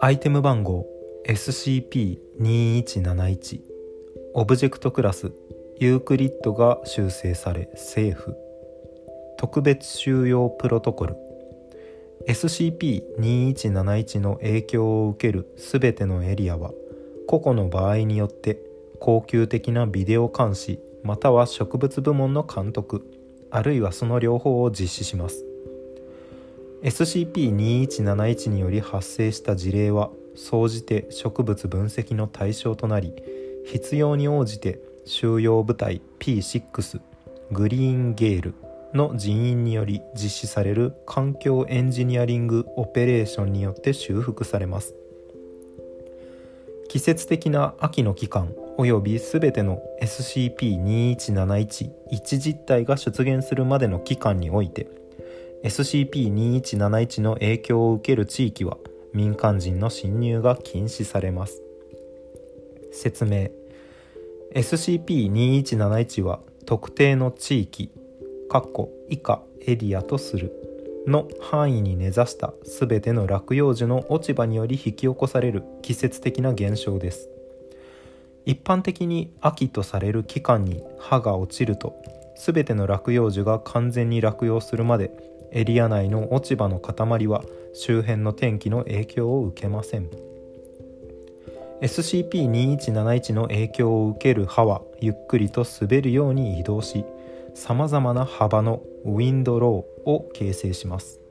アイテム番号 SCP-2171 オブジェクトクラスユークリッドが修正されセーフ。特別収容プロトコル。SCP-2171 の影響を受ける全てのエリアは個々の場合によって恒久的なビデオ監視または植物部門の監督。あるいはその両方を実施します。SCP-2171 により発生した事例は総じて植物分析の対象となり必要に応じて収容部隊 P6 グリーンゲールの人員により実施される環境エンジニアリングオペレーションによって修復されます。季節的な秋の期間及び全ての SCP-2171 一実体が出現するまでの期間において SCP-2171 の影響を受ける地域は民間人の侵入が禁止されます。説明。SCP-2171 は特定の地域以下エリアとする。の範囲に根ざした全ての落葉樹の落ち葉により引き起こされる季節的な現象です。一般的に秋とされる期間に葉が落ちると全ての落葉樹が完全に落葉するまでエリア内の落ち葉の塊は周辺の天気の影響を受けません。SCP-2171 の影響を受ける葉はゆっくりと滑るように移動しさまざまな幅のウィンドローを形成します。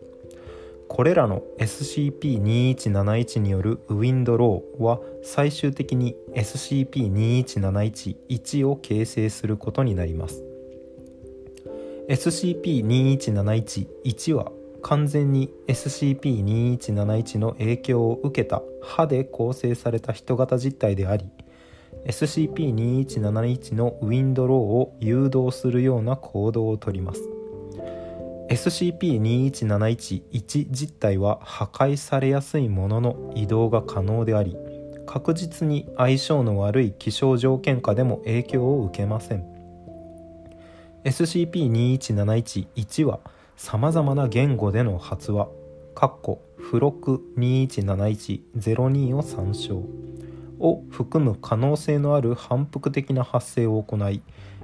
これらの SCP-2171 によるウィンドローは最終的に SCP-2171-1 を形成することになります。SCP-2171-1 は完全に SCP-2171 の影響を受けた歯で構成された人型実体であり SCP-2171 のウィンドローを誘導するような行動をとります。SCP-21711 実体は破壊されやすいものの移動が可能であり確実に相性の悪い気象条件下でも影響を受けません。SCP-21711 はさまざまな言語での発話付録217102を参照。を含む可能性のある反復的な発生を行い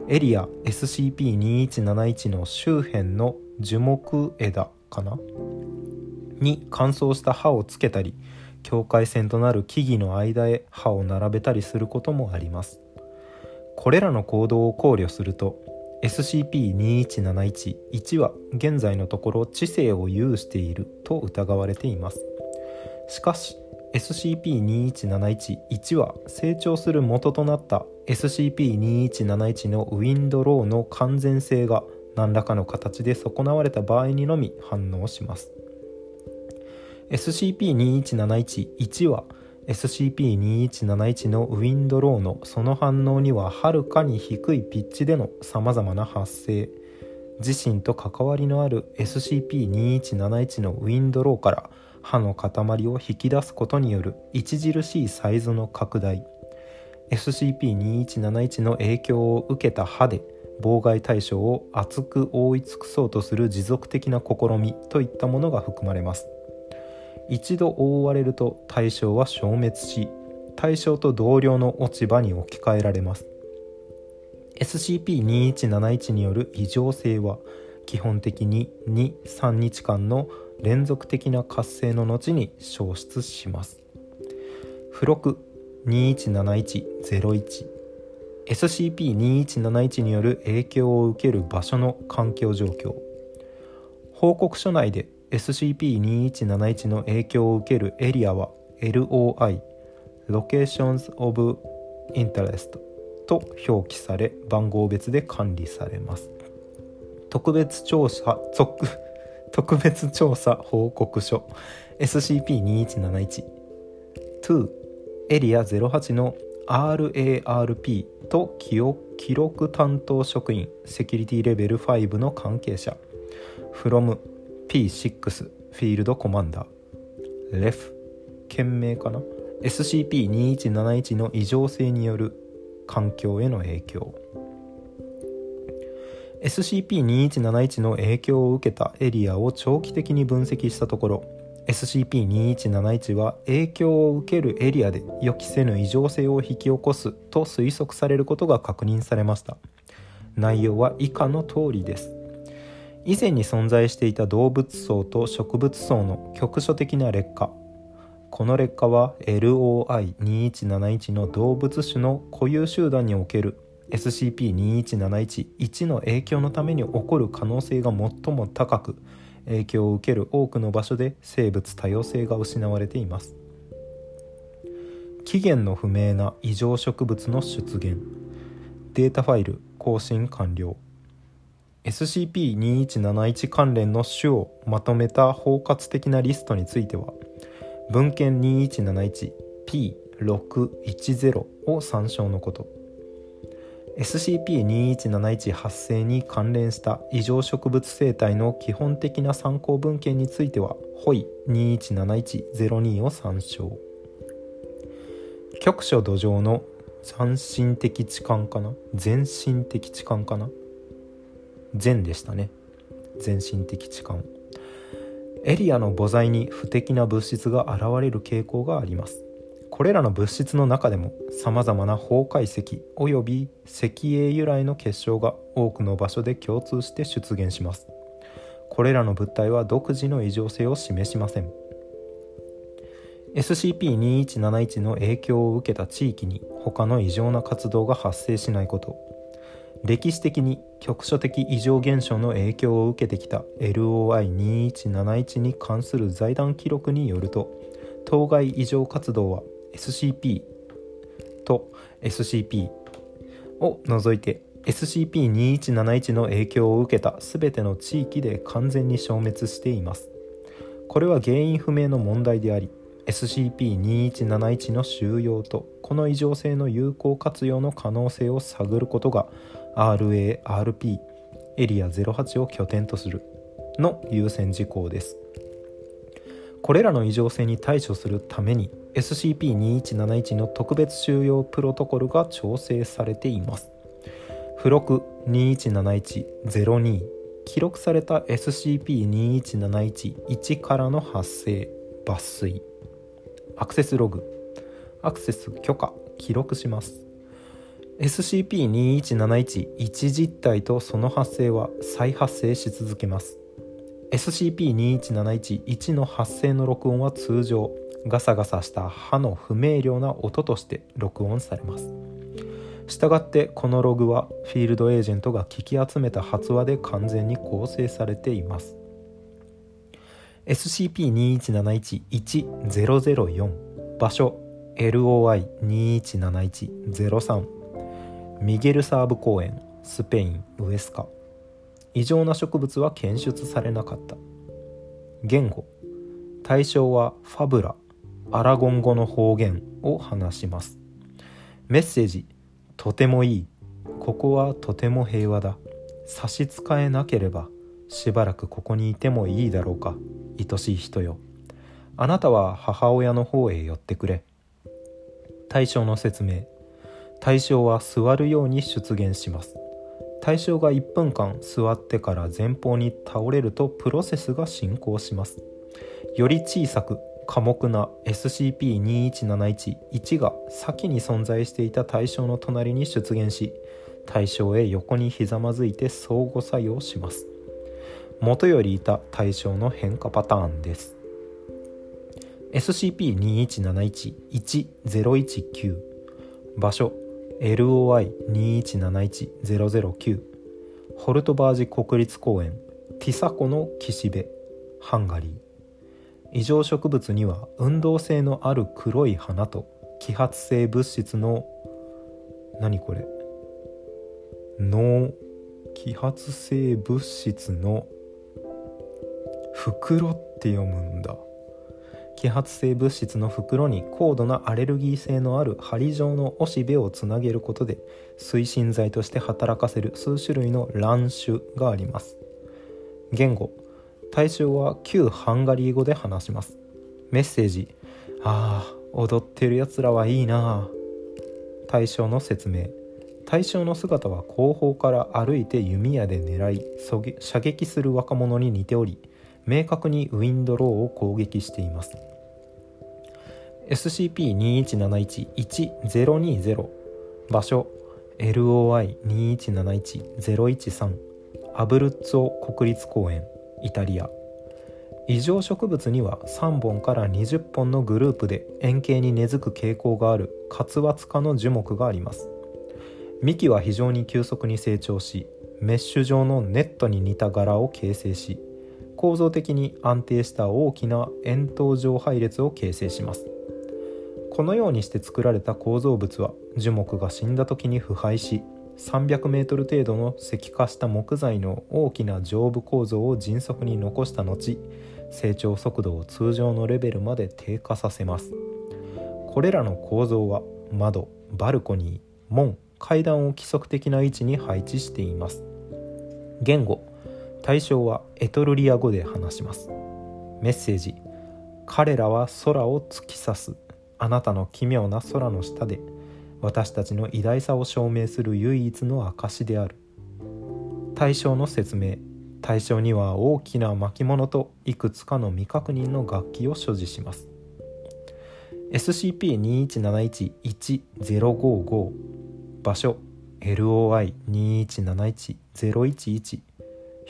エリア SCP-2171 の周辺の樹木枝かな？に乾燥した葉をつけたり境界線となる木々の間へ葉を並べたりすることもあります。これらの行動を考慮すると SCP-2171-1 は現在のところ知性を有していると疑われています。しかし SCP-2171-1 は成長する元となった SCP-2171 のウィンドローの完全性が何らかの形で損なわれた場合にのみ反応します。SCP-2171-1 は SCP-2171 のウィンドローのその反応にははるかに低いピッチでのさまざまな発生。自身と関わりのある SCP-2171 のウィンドローから歯の塊を引き出すことによる著しいサイズの拡大。SCP-2171 の影響を受けた歯で妨害対象を厚く覆い尽くそうとする持続的な試みといったものが含まれます。一度覆われると対象は消滅し対象と同僚の落ち葉に置き換えられます。SCP-2171 による異常性は基本的に23日間の連続的な活性の後に消失します。付録217101 SCP-2171 による影響を受ける場所の環境状況。報告書内で SCP-2171 の影響を受けるエリアは LOI Locations of Interest と表記され番号別で管理されます。特別調査特別調査報告書。SCP-2171 2エリア08の RARP と記録担当職員。セキュリティレベル5の関係者。from P6 フィールドコマンダー。REF 件名かな。SCP-2171 の異常性による環境への影響。SCP-2171 の影響を受けたエリアを長期的に分析したところ SCP-2171 は影響を受けるエリアで予期せぬ異常性を引き起こすと推測されることが確認されました。内容は以下の通りです。以前に存在していた動物層と植物層の局所的な劣化。この劣化は LOI2171 の動物種の固有集団における SCP-21711 の影響のために起こる可能性が最も高く影響を受ける多くの場所で生物多様性が失われています。起源の不明な異常植物の出現。データファイル更新完了。SCP-2171 関連の種をまとめた包括的なリストについては文献 2171P610 を参照のこと。SCP-2171 発生に関連した異常植物生態の基本的な参考文献については HOI217102 を参照。局所土壌の斬新的置換かな？全身的置換かな？全でしたね。全身的置換エリアの母材に不適な物質が現れる傾向があります。これらの物質の中でもさまざまな崩壊石および石英由来の結晶が多くの場所で共通して出現します。これらの物体は独自の異常性を示しません。SCP-2171 の影響を受けた地域に他の異常な活動が発生しないこと。歴史的に局所的異常現象の影響を受けてきた LOI2171 に関する財団記録によると当該異常活動は SCP と SCP を除いて SCP-2171 の影響を受けた全ての地域で完全に消滅しています。これは原因不明の問題であり SCP-2171 の収容とこの異常性の有効活用の可能性を探ることが RARP エリア08を拠点とするの優先事項です。これらの異常性に対処するために SCP-2171 の特別収容プロトコルが調整されています。付録217102記録された SCP-21711 からの発生抜粋。アクセスログ。アクセス許可記録します。SCP-21711 実体とその発生は再発生し続けます。SCP-21711 の発生の録音は通常ガサガサした歯の不明瞭な音として録音されます。したがってこのログはフィールドエージェントが聞き集めた発話で完全に構成されています。SCP-2171-1004 場所 LOI2171-03 ミゲルサーブ公園スペインウエスカ。異常な植物は検出されなかった。言語。対象はファブラ。アラゴン語の方言を話します。メッセージ。とてもいい。ここはとても平和だ。差し支えなければしばらくここにいてもいいだろうか。愛しい人よ。あなたは母親の方へ寄ってくれ。対象の説明。対象は座るように出現します。対象が1分間座ってから前方に倒れるとプロセスが進行します。より小さく寡黙な SCP-21711 が先に存在していた対象の隣に出現し対象へ横にひざまずいて相互作用します。元よりいた対象の変化パターンです。SCP-2171-1019 場所 LOI2171-009 ホルトバージ国立公園。ティサ湖の岸辺。ハンガリー。異常植物には運動性のある黒い花と揮発性物質の何これ？脳揮発性物質の袋って読むんだ。揮発性物質の袋に高度なアレルギー性のある針状のおしべをつなげることで推進剤として働かせる数種類の卵子があります。言語。対象は旧ハンガリー語で話します。メッセージ。ああ踊ってるやつらはいいな。対象の説明。対象の姿は後方から歩いて弓矢で狙い射撃する若者に似ており明確にウィンドローを攻撃しています。SCP-2171-1020 場所 LOI-2171-013 アブルッツォ国立公園イタリア。異常植物には3本から20本のグループで円形に根付く傾向がある活発化の樹木があります。幹は非常に急速に成長しメッシュ状のネットに似た柄を形成し構造的に安定した大きな円筒状配列を形成します。このようにして作られた構造物は樹木が死んだ時に腐敗し300メートル程度の石化した木材の大きな上部構造を迅速に残した後成長速度を通常のレベルまで低下させます。これらの構造は窓バルコニー門階段を規則的な位置に配置しています。言語対象はエトルリア語で話します。メッセージ彼らは空を突き刺す。あなたの奇妙な空の下で私たちの偉大さを証明する唯一の証である。対象の説明対象には大きな巻物といくつかの未確認の楽器を所持します。SCP-2171-1055 場所 LOI-2171-011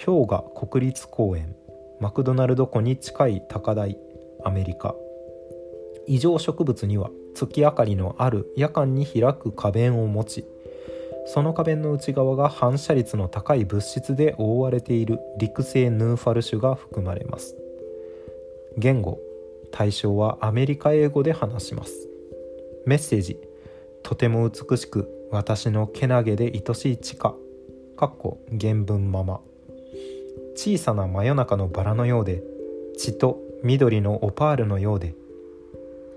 氷河国立公園マクドナルド湖に近い高台アメリカ。異常植物には月明かりのある夜間に開く花弁を持ちその花弁の内側が反射率の高い物質で覆われている陸生ヌーファル種が含まれます。言語対象はアメリカ英語で話します。メッセージとても美しく私のけなげで愛しい地下かっこ原文まま。小さな真夜中のバラのようで血と緑のオパールのようで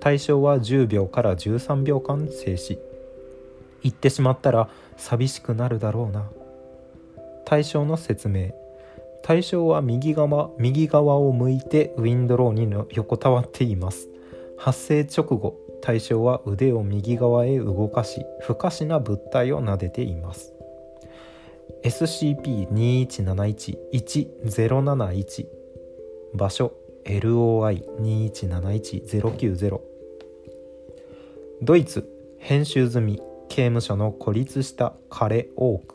対象は10秒から13秒間静止。行ってしまったら寂しくなるだろうな。対象の説明。対象は右側右側を向いてウィンドローに横たわっています。発生直後対象は腕を右側へ動かし不可視な物体を撫でています。SCP-2171-1071 場所 LOI-2171-090 ドイツ編集済み。刑務所の孤立した枯れオーク。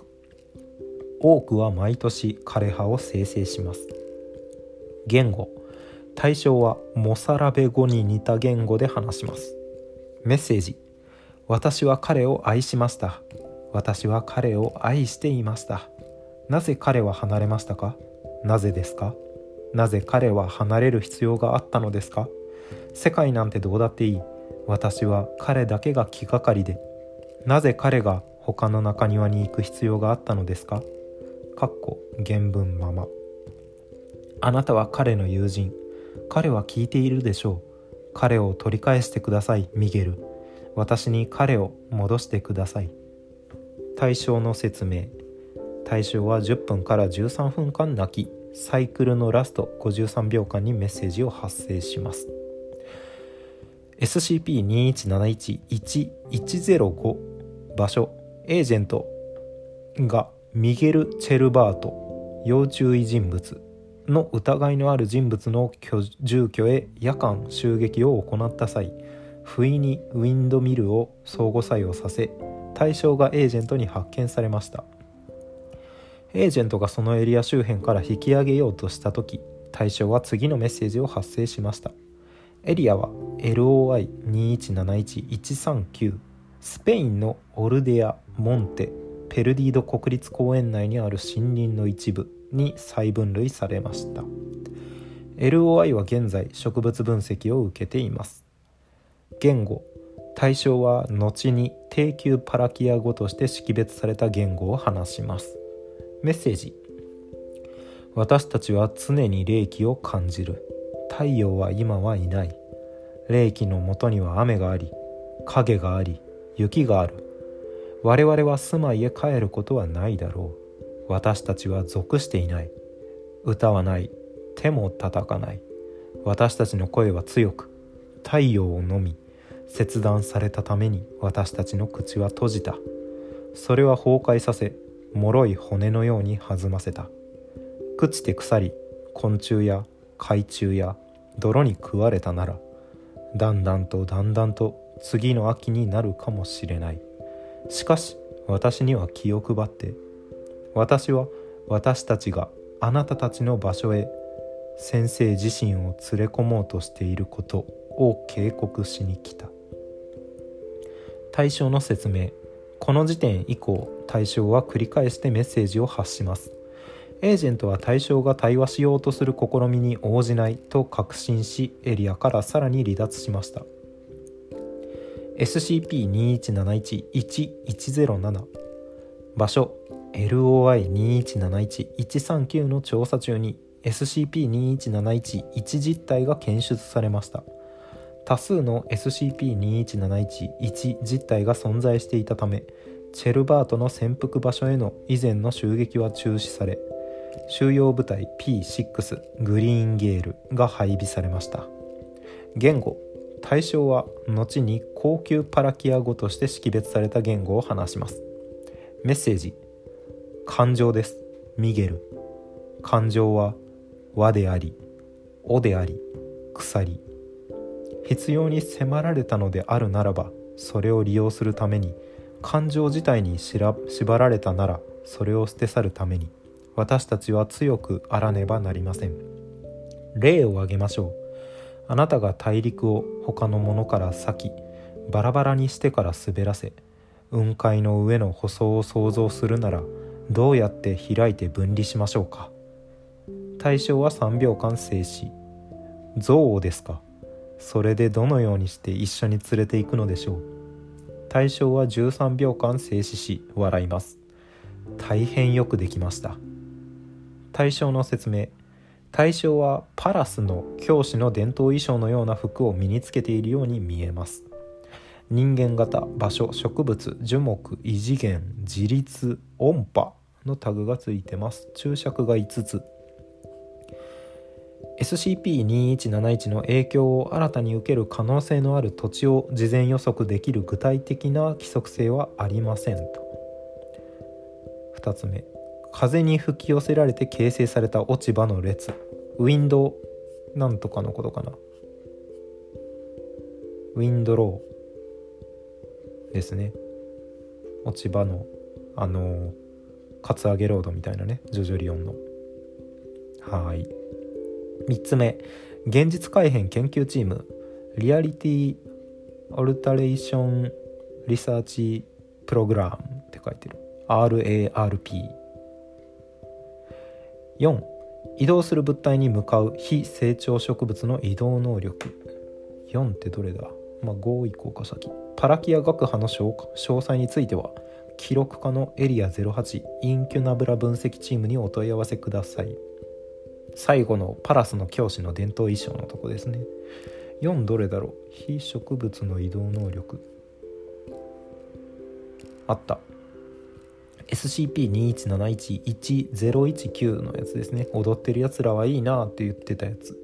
多くは毎年枯葉を生成します。言語。対象はモサラベ語に似た言語で話します。メッセージ。私は彼を愛しました。私は彼を愛していました。なぜ彼は離れましたか？なぜですか？なぜ彼は離れる必要があったのですか？世界なんてどうだっていい。私は彼だけが気がかりで。なぜ彼が他の中庭に行く必要があったのですか？かっこ原文まま。あなたは彼の友人。彼は聞いているでしょう。彼を取り返してくださいミゲル。私に彼を戻してください。対象の説明。対象は10分から13分間泣きサイクルのラスト53秒間にメッセージを発生します。SCP-2171-1105 場所エージェントがミゲル・チェルバート要注意人物の疑いのある人物の住居へ夜間襲撃を行った際不意にウィンドミルを相互作用させ対象がエージェントに発見されました。エージェントがそのエリア周辺から引き上げようとした時対象は次のメッセージを発生しました。エリアは LOI2171139 スペインのオルデア・モンテ・ペルディード国立公園内にある森林の一部に再分類されました。LOI は現在植物分析を受けています。言語対象は後に低級パラキア語として識別された言語を話します。メッセージ。私たちは常に霊気を感じる。太陽は今はいない。霊気のもとには雨があり影があり雪がある。我々は住まいへ帰ることはないだろう。私たちは属していない。歌はない。手も叩かない。私たちの声は強く。太陽をのみ。切断されたために私たちの口は閉じた。それは崩壊させ脆い骨のように弾ませた。朽ちて腐り昆虫や海中や泥に食われたならだんだんとだんだんと次の秋になるかもしれない。しかし私には気を配って私は私たちがあなたたちの場所へ先生自身を連れ込もうとしていることを警告しに来た。対象の説明。この時点以降対象は繰り返してメッセージを発します。エージェントは対象が対話しようとする試みに応じないと確信しエリアからさらに離脱しました。SCP-2171-1107 場所 LOI-2171-139 の調査中に SCP-2171-1 実体が検出されました。多数の SCP-2171-1 実体が存在していたためチェルバートの潜伏場所への以前の襲撃は中止され収容部隊 P6 グリーンゲールが配備されました。言語対象は後に高級パラキア語として識別された言語を話します。メッセージ感情です。ミゲル。感情は和でありおであり鎖。必要に迫られたのであるならばそれを利用するために感情自体に縛られたならそれを捨て去るために私たちは強くあらねばなりません。例を挙げましょう。あなたが大陸を他のものから裂きバラバラにしてから滑らせ雲海の上の舗装を想像するならどうやって開いて分離しましょうか。対象は3秒間静止。憎悪ですか？それでどのようにして一緒に連れて行くのでしょう？対象は13秒間静止し笑います。大変よくできました。対象の説明。対象はパラスの教師の伝統衣装のような服を身につけているように見えます。人間型場所植物樹木異次元自立音波のタグがついてます。注釈が5つ。SCP-2171 の影響を新たに受ける可能性のある土地を事前予測できる具体的な規則性はありませんと。2つ目。風に吹き寄せられて形成された落ち葉の列。ウィンドなんとかのことかな。ウィンドロー。ですね。落ち葉のあのカツアゲロードみたいなね。ジョジョリオンの。はい。3つ目現実改変研究チーム。リアリティオルタレーションリサーチプログラムって書いてる。RARP 4移動する物体に向かう非成長植物の移動能力。4ってどれだ？まあ5以降か先。パラキア学派の詳細については記録課のエリア08インキュナブラ分析チームにお問い合わせください。最後のパラスの教師の伝統衣装のとこですね。4どれだろう？非植物の移動能力。あった。SCP-2171-1019 のやつですね。踊ってるやつらはいいなって言ってたやつ。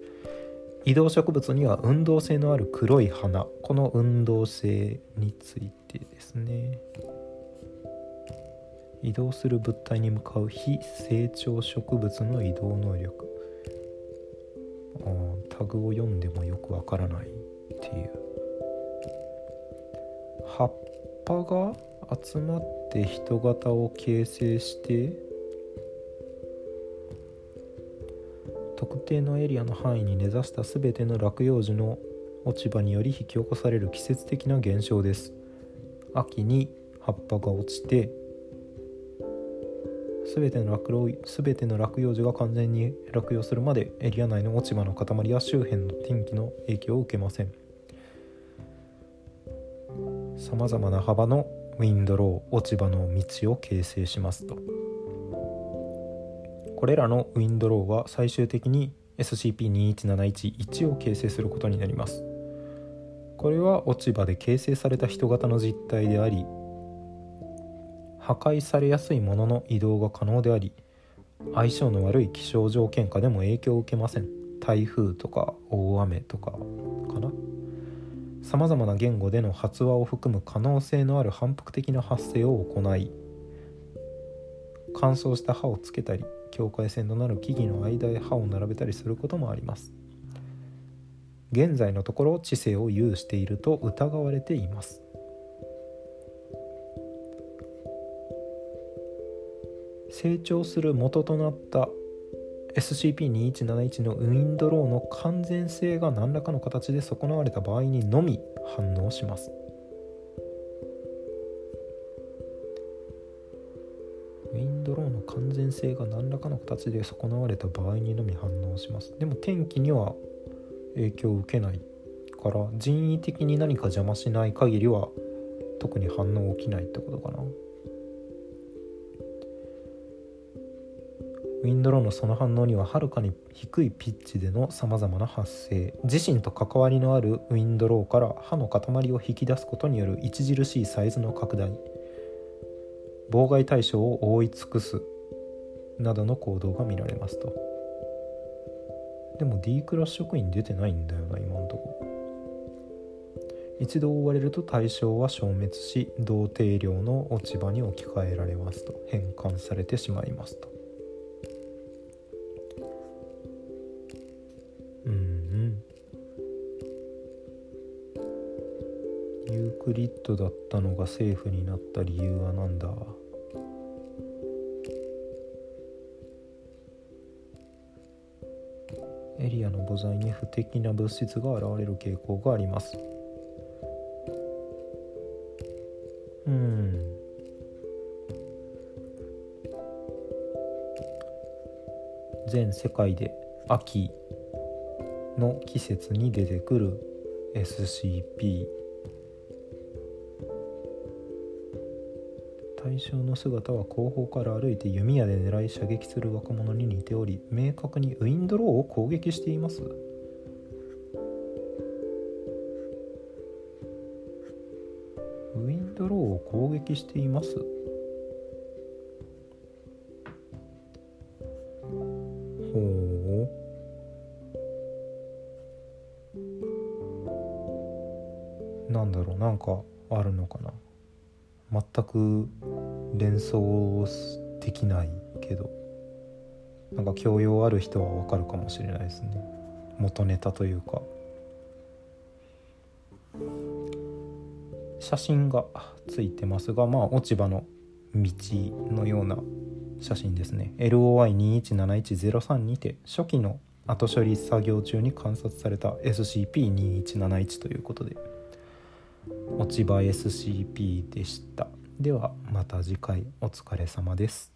移動植物には運動性のある黒い花。この運動性についてですね。移動する物体に向かう非成長植物の移動能力。タグを読んでもよくわからないっていう。葉っぱが集まって人型を形成して特定のエリアの範囲に根ざした全ての落葉樹の落ち葉により引き起こされる季節的な現象です。秋に葉っぱが落ちて全ての落全ての落葉樹が完全に落葉するまでエリア内の落ち葉の塊や周辺の天気の影響を受けません。さまざまな幅のウィンドロー落ち葉の道を形成しますと。これらのウィンドローは最終的に SCP-21711 を形成することになります。これは落ち葉で形成された人型の実体であり破壊されやすいものの移動が可能であり相性の悪い気象条件下でも影響を受けません。台風とか大雨とかかな？さまざまな言語での発話を含む可能性のある反復的な発声を行い乾燥した刃をつけたり境界線となる木々の間へ刃を並べたりすることもあります。現在のところ知性を有していると疑われています。成長する元となった SCP-2171 のウィンドローの完全性が何らかの形で損なわれた場合にのみ反応します。ウィンドローの完全性が何らかの形で損なわれた場合にのみ反応します。でも天気には影響を受けないから人為的に何か邪魔しない限りは特に反応起きないってことかな。ウィンドローのその反応にははるかに低いピッチでのさまざまな発生。自身と関わりのあるウィンドローから刃の塊を引き出すことによる著しいサイズの拡大。妨害対象を覆い尽くす。などの行動が見られますと。でも D クラス職員出てないんだよな今んとこ。一度追われると対象は消滅し同定量の落ち葉に置き換えられますと。変換されてしまいますと。クリッドだったのがセーフになった理由は何だ？エリアの母材に不適な物質が現れる傾向があります。うん。全世界で秋の季節に出てくる SCP 対象の姿は後方から歩いて弓矢で狙い射撃する若者に似ており明確にウィンドローを攻撃しています。ウィンドローを攻撃しています。ほう。なんだろうなんかあるのかな。全く連想できないけどなんか教養ある人はわかるかもしれないですね。元ネタというか。写真がついてますがまあ落ち葉の道のような写真ですね。LOI217103 にて初期の後処理作業中に観察された SCP-2171 ということで落ち葉 SCP でした。ではまた次回お疲れ様です。